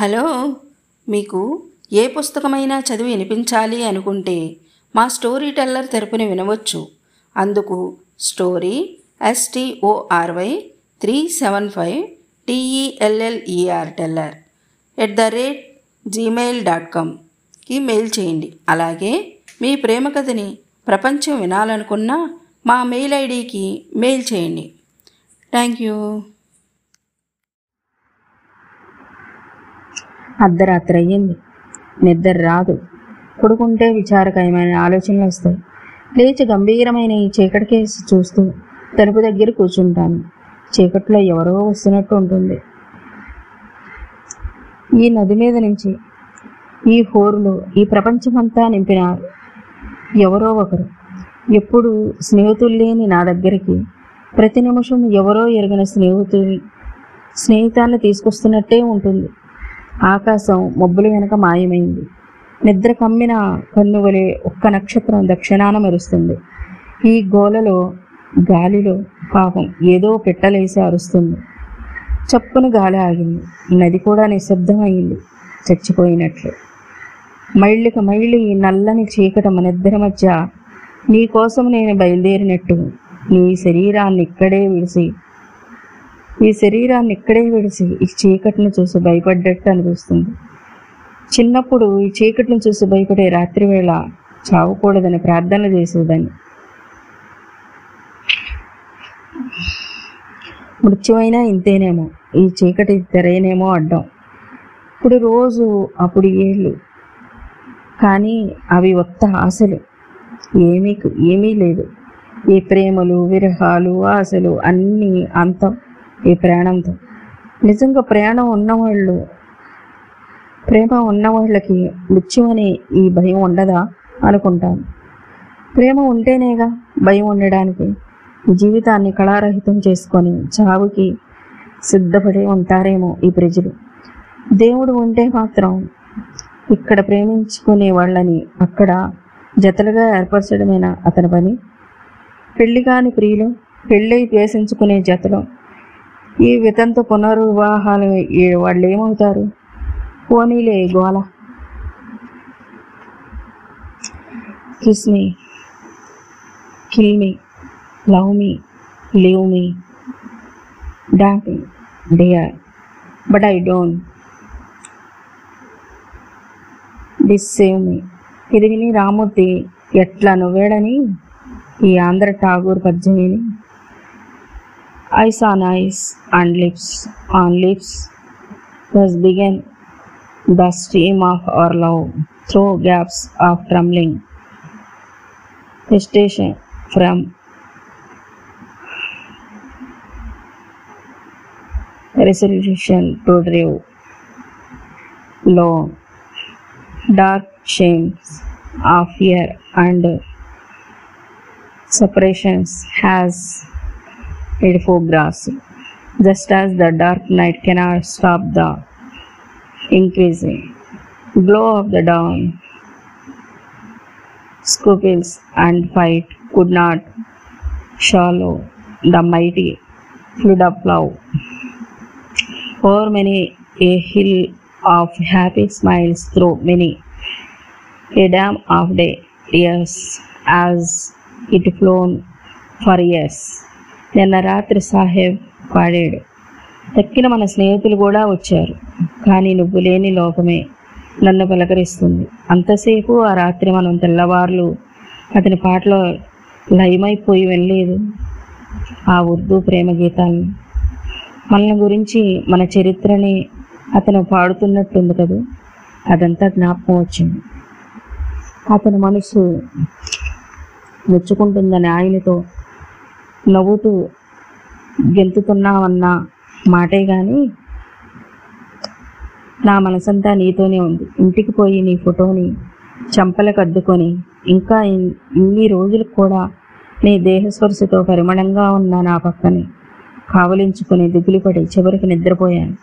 Hello మీకు ఏ పుస్తకమైనా చదివి వినిపించాలి అనుకుంటే మా స్టోరీ టెల్లర్ తెరపుని వినవచ్చు. అందుకు story S T O R Y three seven five T E L L E R teller at the rate Gmail dot కామ్కి mail చేయండి. అలాగే మీ ప్రేమ కథని ప్రపంచం వినాలనుకున్న మా మెయిల్ ఐడికి మెయిల్ చేయండి. థ్యాంక్ యూ అర్ధరాత్రి అయ్యింది. నిద్ర రాదు. పడుకుంటే విచారకరమైన ఆలోచనలు వస్తాయి. లేచి గంభీరమైన ఈ చీకటికేసి చూస్తూ తలుపు దగ్గర కూర్చుంటాను. చీకట్లో ఎవరో వస్తున్నట్టు ఉంటుంది. ఈ నది మీద నుంచి ఈ హోరులో ఈ ప్రపంచమంతా నింపినారు ఎవరో ఒకరు. ఎప్పుడు స్నేహితులు లేని నా దగ్గరికి ప్రతి నిమిషం ఎవరో ఎరిగిన స్నేహితులు స్నేహితాన్ని తీసుకొస్తున్నట్టే ఉంటుంది. ఆకాశం మబ్బుల వెనక మాయమైంది. నిద్ర కమ్మిన కన్నువలే ఒక్క నక్షత్రం దక్షిణాన మెరుస్తుంది. ఈ గోలలో గాలిలో పాపం ఏదో పెట్టలేసి అరుస్తుంది. చప్పున గాలి ఆగింది. నది కూడా నిశ్శబ్దమైంది. చచ్చిపోయినట్లు. మైళ్ళకి మళ్ళీ నల్లని చీకట మనిద్దరి మధ్య నీ కోసం నేను బయలుదేరినట్టు. నీ శరీరాన్ని ఇక్కడే విడిసి ఈ శరీరాన్ని ఇక్కడే విడిసి ఈ చీకటిని చూసి భయపడ్డట్టు అనిపిస్తుంది. చిన్నప్పుడు ఈ చీకటిని చూసి భయపడే రాత్రి వేళ చావకూడదని ప్రార్థన చేసేదాన్ని. మృత్యువైనా ఇంతేనేమో ఈ చీకటి తెరేనేమో అడ్డం. ఇప్పుడు రోజు అప్పుడు ఏళ్ళు. కానీ అవి ఒత్త ఆశలు. ఏమీ ఏమీ లేదు. ఈ ప్రేమలు విరహాలు ఆశలు అన్నీ అంతం. ఈ ప్రాణంతో నిజంగా ప్రయాణం ఉన్నవాళ్ళు ప్రేమ ఉన్నవాళ్ళకి మృత్యు అనే ఈ భయం ఉండదా అనుకుంటాను. ప్రేమ ఉంటేనేగా భయం ఉండడానికి జీవితాన్ని కళారహితం చేసుకొని చావుకి సిద్ధపడి ఉంటారేమో ఈ ప్రజలు. దేవుడు ఉంటే మాత్రం ఇక్కడ ప్రేమించుకునే వాళ్ళని అక్కడ జతలుగా ఏర్పరచడమేనా అతని పని? పెళ్ళి కాని ప్రియులు పెళ్ళై ద్వేషించుకునే జతలో ఈ వితంత పునర్వివాహాలు వాళ్ళు ఏమవుతారు? పోనీలే గోల. Kiss me love me me love me live me dear but I don't deserve me ఇది విని రామూర్తి ఎట్లా నువ్వేడని ఈ Andhra Tagore పద్యమిని. Eyes on eyes and lips on lips. Thus began the stream of our love through gaps of trembling hesitation from resolution to drive. Low dark shames of fear and separations has it photographs just as the dark night cannot stop the increasing glow of the dawn scuffles and fight could not swallow the mighty flood of love. Over many a hill of happy smiles through many a dam of day years as it flown for years నిన్న రాత్రి సాహెబ్ పాడాడు. తక్కిన మన స్నేహితులు కూడా వచ్చారు. కానీ నువ్వు లేని లోకమే నన్ను పలకరిస్తుంది. అంతసేపు ఆ రాత్రి మనం తెల్లవార్లు అతని పాటలో లయమైపోయి వెళ్ళలేదు ఆ ఉర్దూ ప్రేమ గీతాలను మనల్ని గురించి మన చరిత్రని అతను పాడుతున్నట్టుంది కదా? అదంతా జ్ఞాపకం వచ్చింది. అతని మనసు మెచ్చుకుంటుందని ఆయనతో నవ్వుతూ గెంతుతున్నావన్న మాటే కానీ నా మనసంతా నీతోనే ఉంది. ఇంటికి పోయి నీ ఫోటోని చంపలకు అద్దుకొని ఇంకా ఇన్ని రోజులకు కూడా నీ దేహస్పర్శతో పరిమళంగా ఉన్న నా పక్కనే కావలించుకుని దిగులుపడి చివరికి నిద్రపోయాను.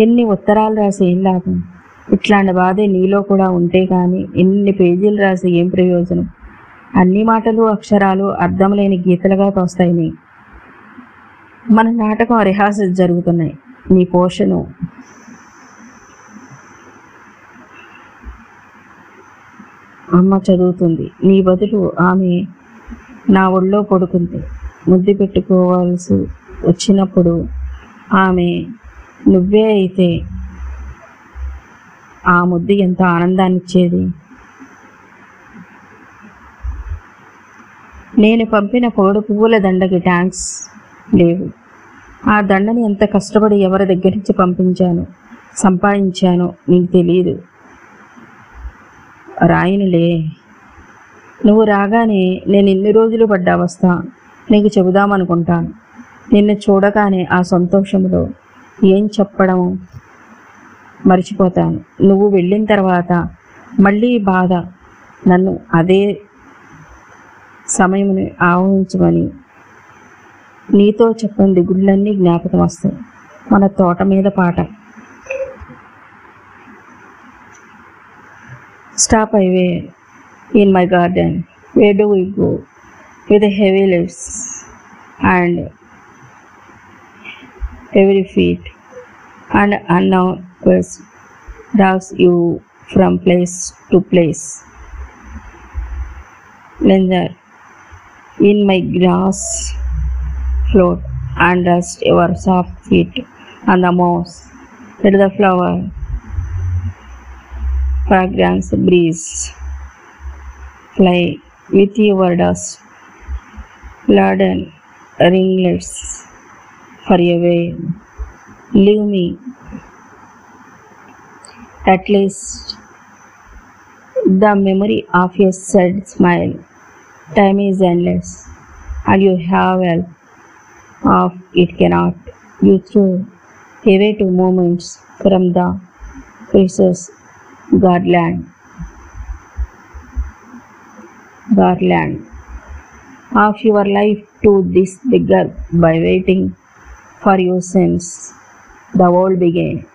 ఎన్ని ఉత్తరాలు రాసి ఏం లాభం? ఇట్లాంటి బాధే నీలో కూడా ఉంటే కానీ ఎన్ని పేజీలు రాసి ఏం ప్రయోజనం? అన్ని మాటలు అక్షరాలు అర్థం లేని గీతలుగా తోస్తాయి మన నాటకం రిహార్సల్ జరుగుతున్నాయి. నీ పోషను. అమ్మ చదువుతుంది. నీ బదులు ఆమె నా ఒళ్ళో పడుకుంది. ముద్దు పెట్టుకోవాల్సి వచ్చినప్పుడు ఆమె నువ్వే అయితే ఆ ముద్దు ఎంత ఆనందాన్నిచ్చేది? నేను పంపిన కోడి పువ్వుల దండకి ట్యాంక్స్ లేవు. ఆ దండని ఎంత కష్టపడి ఎవరి దగ్గర నుంచి పంపించాను సంపాదించానో నీకు తెలియదు రాయనులే నువ్వు రాగానే నేను ఎన్ని రోజులు పడ్డ అవస్థ నీకు చెబుదామనుకుంటాను. నిన్ను చూడగానే ఆ సంతోషంలో ఏం చెప్పడం మర్చిపోతాను. నువ్వు వెళ్ళిన తర్వాత మళ్ళీ బాధ నన్ను అదే సమయం ఆహ్వానించమని నీతో చెప్పిన దిగుళ్ళన్నీ జ్ఞాపకం వస్తాయి. మన తోట మీద పాట. Stop highway in my garden way do we go with heavy lives and every feet and అన్నో quest docks you from place to place linger in my grass float and rest your soft feet on the moss. Let the flower fragrance breeze fly with your dust. Laden ringlets for a wave leave me at least the memory of your sad smile time is endless and you have help of it cannot you throw away two moments from the precious Godland. Garland of your life to this beggar by waiting for your sins. The world began.